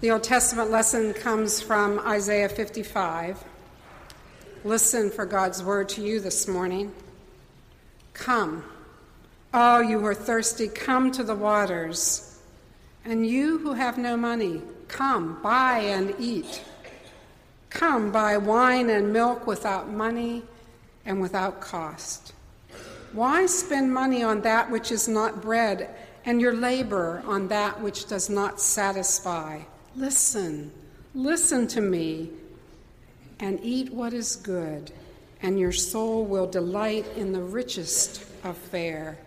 The Old Testament lesson comes from Isaiah 55. Listen for God's word to you this morning. Come, all you who are thirsty, come to the waters. And you who have no money, come, buy and eat. Come, buy wine and milk without money and without cost. Why spend money on that which is not bread, and your labor on that which does not satisfy? Listen, listen to me, and eat what is good, and your soul will delight in the richest of fare.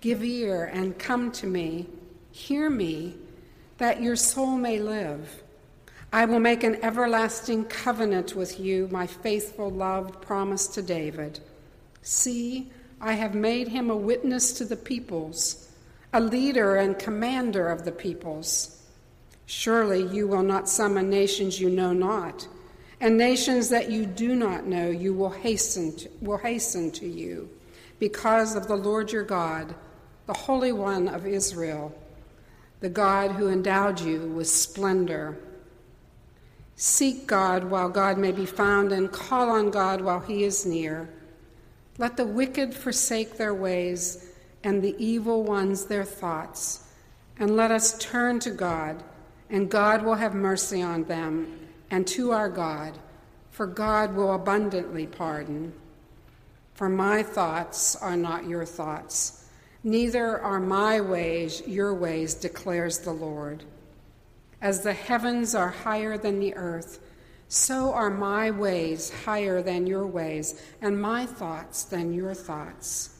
Give ear and come to me, hear me, that your soul may live. I will make an everlasting covenant with you, my faithful love promised to David. See, I have made him a witness to the peoples, a leader and commander of the peoples. Surely you will not summon nations you know not, and nations that you do not know you will hasten to, will hasten to you, because of the Lord your God, the Holy One of Israel, the God who endowed you with splendor. Seek God while God may be found, and call on God while he is near. Let the wicked forsake their ways, and the evil ones their thoughts, and let us turn to God and God will have mercy on them, and to our God, for God will abundantly pardon. For my thoughts are not your thoughts, neither are my ways your ways, declares the Lord. As the heavens are higher than the earth, so are my ways higher than your ways, and my thoughts than your thoughts.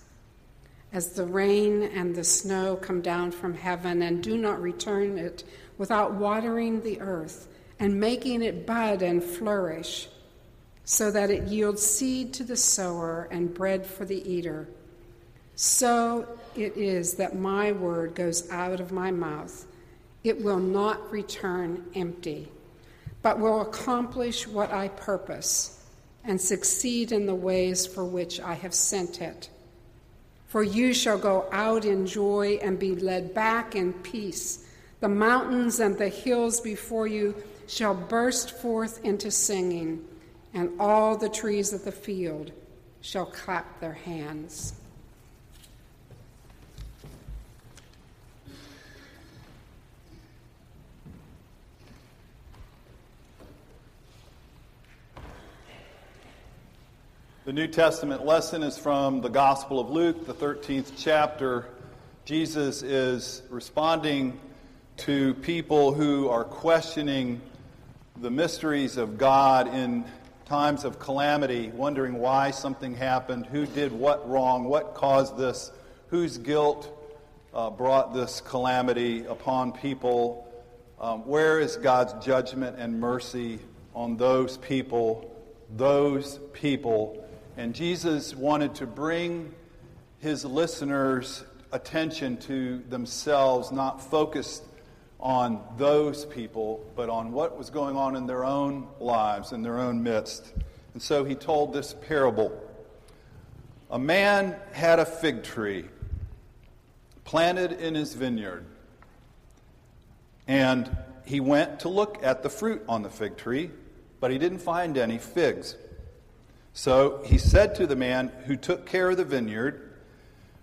As the rain and the snow come down from heaven and do not return it without watering the earth and making it bud and flourish, so that it yields seed to the sower and bread for the eater. So it is that my word goes out of my mouth. It will not return empty, but will accomplish what I purpose and succeed in the ways for which I have sent it. For you shall go out in joy and be led back in peace. The mountains and the hills before you shall burst forth into singing, and all the trees of the field shall clap their hands. The New Testament lesson is from the Gospel of Luke, the 13th chapter. Jesus is responding to people who are questioning the mysteries of God in times of calamity, wondering why something happened, who did what wrong, what caused this, whose guilt uh, brought this calamity upon people, um, where is God's judgment and mercy on those people, those people. And Jesus wanted to bring his listeners' attention to themselves, not focused on those people, but on what was going on in their own lives, in their own midst. And so he told this parable. A man had a fig tree planted in his vineyard, and he went to look at the fruit on the fig tree, but he didn't find any figs. So he said to the man who took care of the vineyard,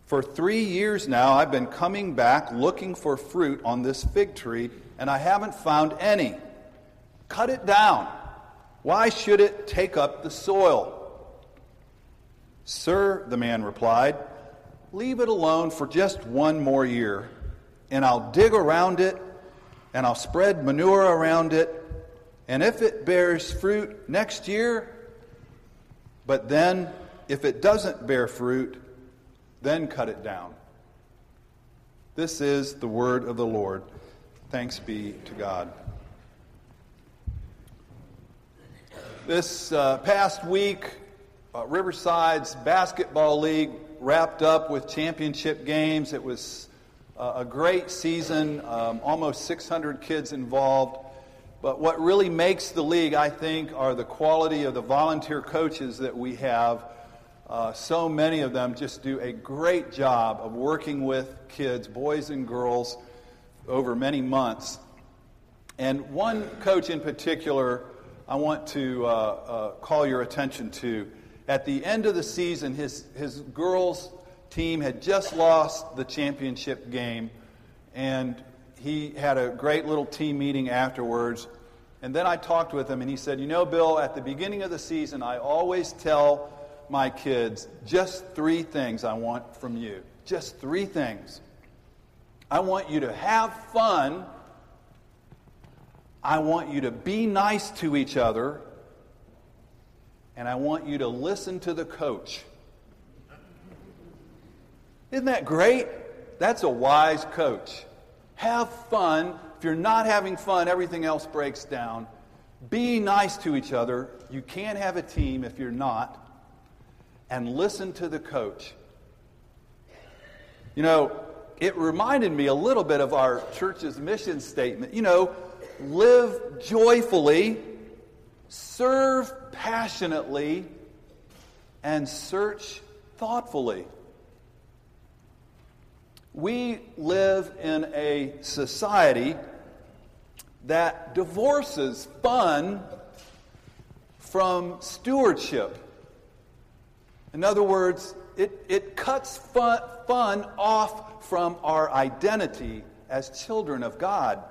for three years now, I've been coming back looking for fruit on this fig tree, and I haven't found any. Cut it down. Why should it take up the soil? Sir, the man replied, leave it alone for just one more year, and I'll dig around it, and I'll spread manure around it, and if it bears fruit next year, but then if it doesn't bear fruit, then cut it down. This is the word of the Lord. Thanks be to God. This uh, past week, uh, Riverside's basketball league wrapped up with championship games. It was uh, a great season, um, almost 600 kids involved. But what really makes the league, I think, are the quality of the volunteer coaches that we have uh, so many of them just do a great job of working with kids, boys and girls, over many months. And one coach in particular, I want to uh, uh, call your attention to. At the end of the season, his, his girls' team had just lost the championship game, and he had a great little team meeting afterwards. And then I talked with him, and he said, You know, Bill, at the beginning of the season, I always tell my kids just three things I want from you. Just three things. I want you to have fun. I want you to be nice to each other. And I want you to listen to the coach. Isn't that great? That's a wise coach. Have fun. If you're not having fun, everything else breaks down. Be nice to each other. You can't have a team if you're not. And listen to the coach. You know, it reminded me a little bit of our church's mission statement. You know, live joyfully, serve passionately, and search thoughtfully. We live in a society that divorces fun from stewardship. In other words, it, it cuts fun, fun off from our identity as children of God.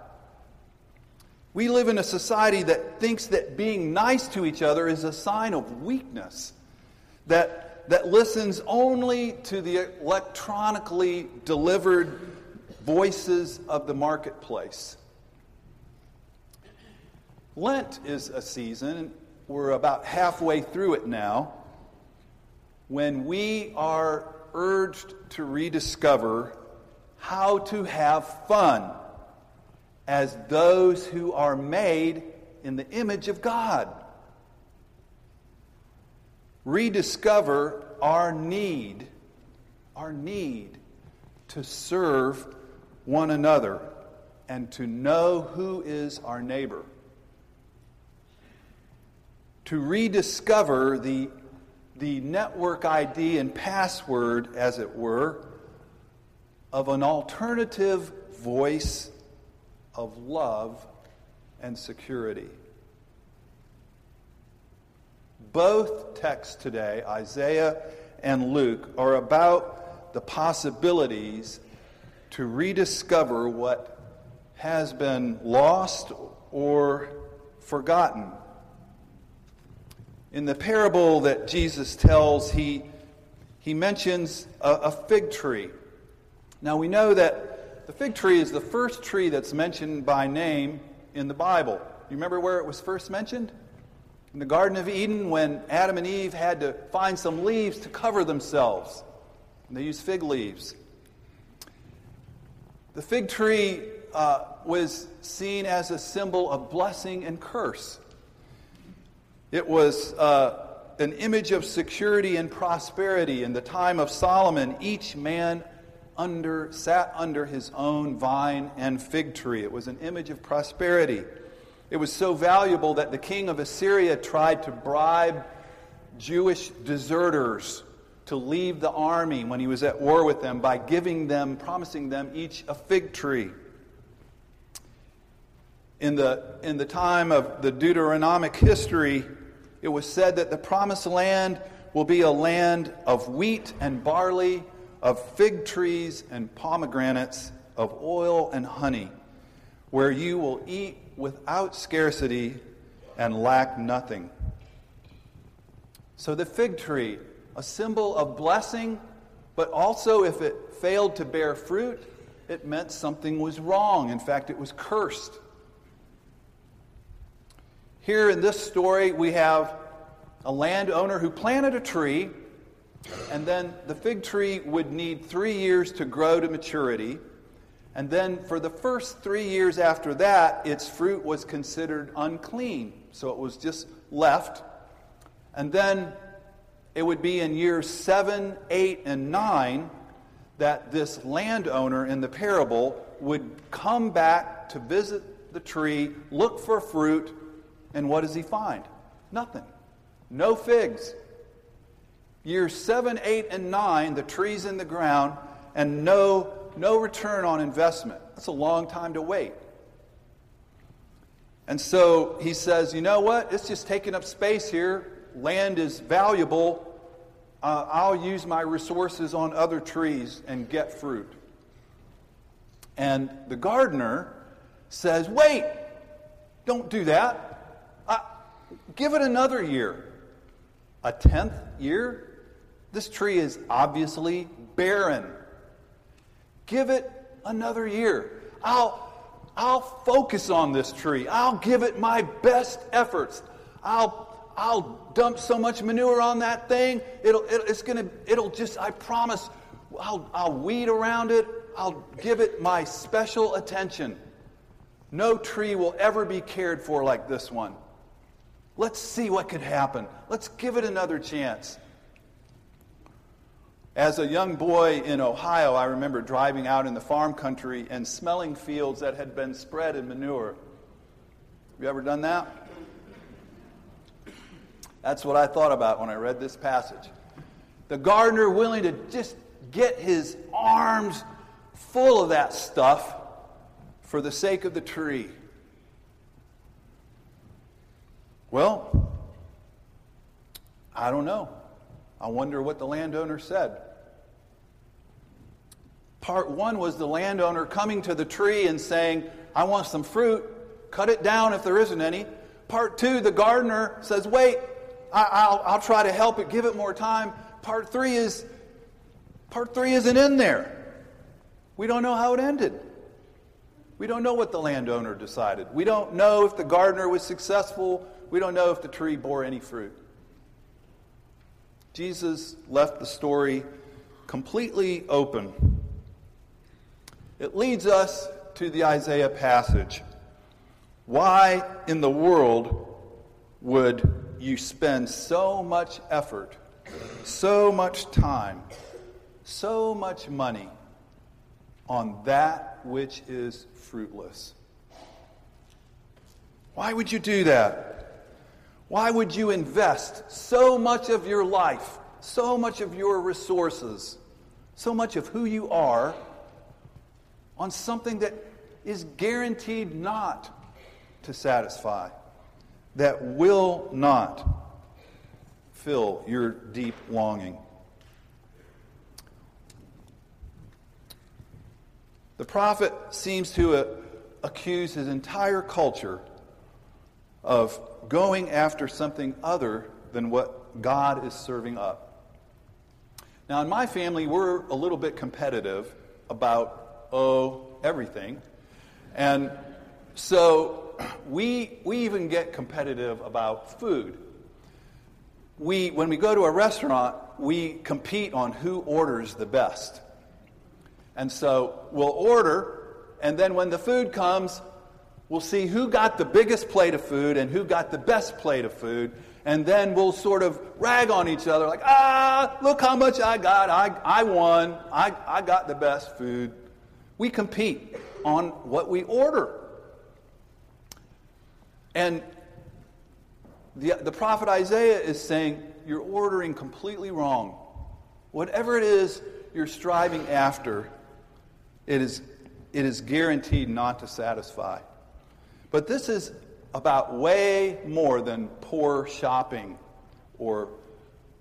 We live in a society that thinks that being nice to each other is a sign of weakness, that that listens only to the electronically delivered voices of the marketplace. Lent is a season, we're about halfway through it now, when we are urged to rediscover how to have fun as those who are made in the image of God rediscover our need, our need to serve one another and to know who is our neighbor. To rediscover the, the network ID and password, as it were, of an alternative voice of love and security. Both texts today, Isaiah and Luke, are about the possibilities to rediscover what has been lost or forgotten. In the parable that Jesus tells, he, he mentions a, a fig tree. Now we know that the fig tree is the first tree that's mentioned by name in the Bible. You remember where it was first mentioned? in the Garden of Eden when Adam and Eve had to find some leaves to cover themselves. And they used fig leaves. The fig tree uh, was seen as a symbol of blessing and curse. It was uh, an image of security and prosperity. In the time of Solomon, each man under, sat under his own vine and fig tree. It was an image of prosperity. It was so valuable that the king of Assyria tried to bribe Jewish deserters to leave the army when he was at war with them by giving them, promising them each a fig tree. In the, in the time of the Deuteronomic history, it was said that the promised land will be a land of wheat and barley, of fig trees and pomegranates, of oil and honey, where you will eat without scarcity and lack nothing. So the fig tree, a symbol of blessing, but also if it failed to bear fruit, it meant something was wrong. In fact, it was cursed. Here in this story, we have a landowner who planted a tree, and then the fig tree would need three years to grow to maturity. And then for the first three years after that, its fruit was considered unclean. So it was just left. And then it would be in years seven, eight, and nine that this landowner in the parable would come back to visit the tree, look for fruit, and what does he find? Nothing. No figs. Years seven, eight, and nine, the tree's in the ground, and no no return on investment. That's a long time to wait. And so he says, you know what? It's just taking up space here. Land is valuable. Uh, I'll use my resources on other trees and get fruit. And the gardener says, wait, don't do that. Give it another year. A tenth year? This tree is obviously barren. Give it another year. I'll, I'll focus on this tree. I'll give it my best efforts. I'll, I'll dump so much manure on that thing. It'll, it, it's gonna, it'll just, I promise, I'll, I'll weed around it. I'll give it my special attention. No tree will ever be cared for like this one. Let's see what could happen. Let's give it another chance. As a young boy in Ohio, I remember driving out in the farm country and smelling fields that had been spread in manure. Have you ever done that? That's what I thought about when I read this passage. The gardener willing to just get his arms full of that stuff for the sake of the tree. Well, I don't know. I wonder what the landowner said. Part one was the landowner coming to the tree and saying, I want some fruit, cut it down if there isn't any. Part two, the gardener says, Wait, I, will I'll try to help it, give it more time. Part three is, part three isn't in there. We don't know how it ended. We don't know what the landowner decided. We don't know if the gardener was successful. We don't know if the tree bore any fruit. Jesus left the story completely open. It leads us to the Isaiah passage. Why in the world would you spend so much effort, so much time, so much money on that which is fruitless? Why would you do that? Why would you invest so much of your life, so much of your resources, so much of who you are on something that is guaranteed not to satisfy, that will not fill your deep longing? The prophet seems to uh, accuse his entire culture of going after something other than what God is serving up. Now, in my family, we're a little bit competitive about, oh, everything. And so we, we even get competitive about food. We, when we go to a restaurant, we compete on who orders the best. And so we'll order, and then when the food comes, We'll see who got the biggest plate of food and who got the best plate of food. And then we'll sort of rag on each other like, ah, look how much I got. I, I won. I, I got the best food. We compete on what we order. And the, the prophet Isaiah is saying, you're ordering completely wrong. Whatever it is you're striving after, it is, it is guaranteed not to satisfy. But this is about way more than poor shopping or,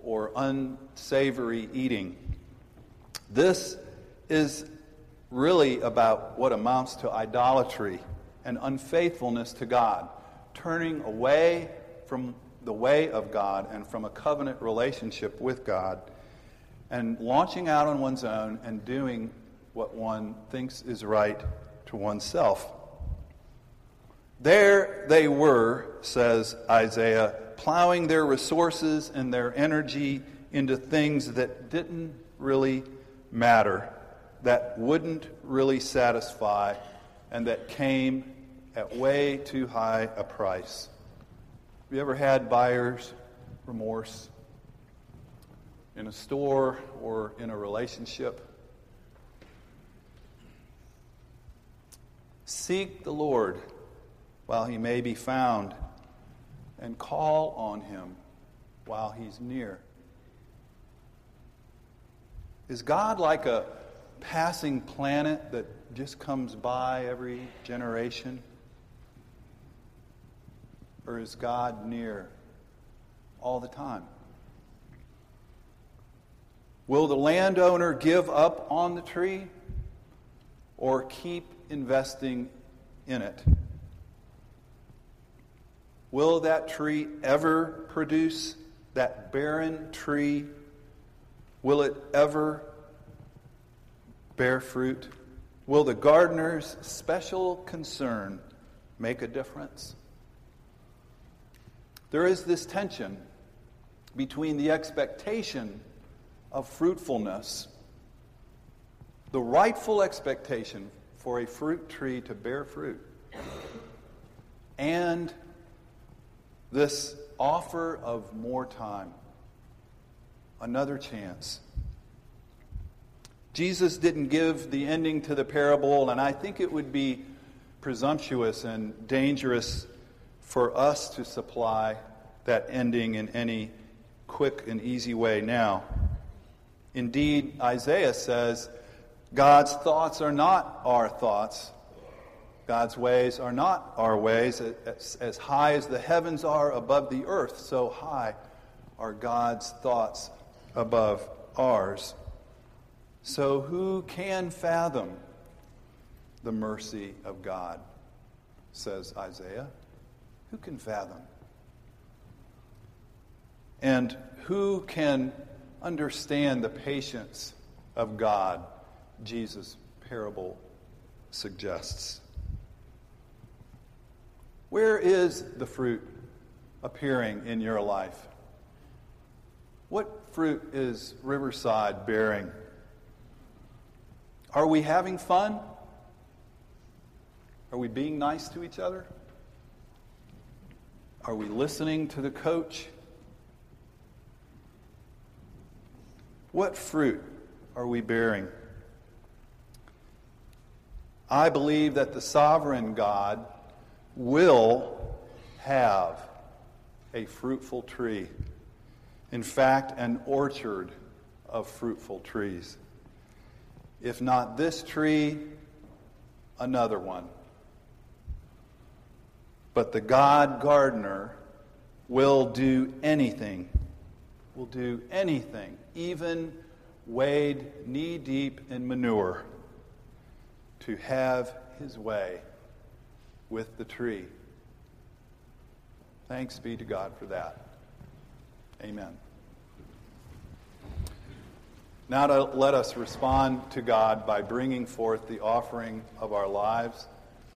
or unsavory eating. This is really about what amounts to idolatry and unfaithfulness to God, turning away from the way of God and from a covenant relationship with God, and launching out on one's own and doing what one thinks is right to oneself. There they were, says Isaiah, plowing their resources and their energy into things that didn't really matter, that wouldn't really satisfy, and that came at way too high a price. Have you ever had buyer's remorse in a store or in a relationship? Seek the Lord while he may be found, and call on him while he's near. Is God like a passing planet that just comes by every generation? Or is God near all the time? Will the landowner give up on the tree or keep investing in it? Will that tree ever produce that barren tree? Will it ever bear fruit? Will the gardener's special concern make a difference? There is this tension between the expectation of fruitfulness, the rightful expectation for a fruit tree to bear fruit, and this offer of more time, another chance. Jesus didn't give the ending to the parable, and I think it would be presumptuous and dangerous for us to supply that ending in any quick and easy way now. Indeed, Isaiah says, God's thoughts are not our thoughts. God's ways are not our ways. As, as, high as the heavens are above the earth, so high are God's thoughts above ours. So, who can fathom the mercy of God? says Isaiah. Who can fathom? And who can understand the patience of God, Jesus' parable suggests. Where is the fruit appearing in your life? What fruit is Riverside bearing? Are we having fun? Are we being nice to each other? Are we listening to the coach? What fruit are we bearing? I believe that the sovereign God will have a fruitful tree. In fact, an orchard of fruitful trees. If not this tree, another one. But the God gardener will do anything, will do anything even wade knee deep in manure to have his way with the tree. Thanks be to God for that. Amen. Now to let us respond to God by bringing forth the offering of our lives.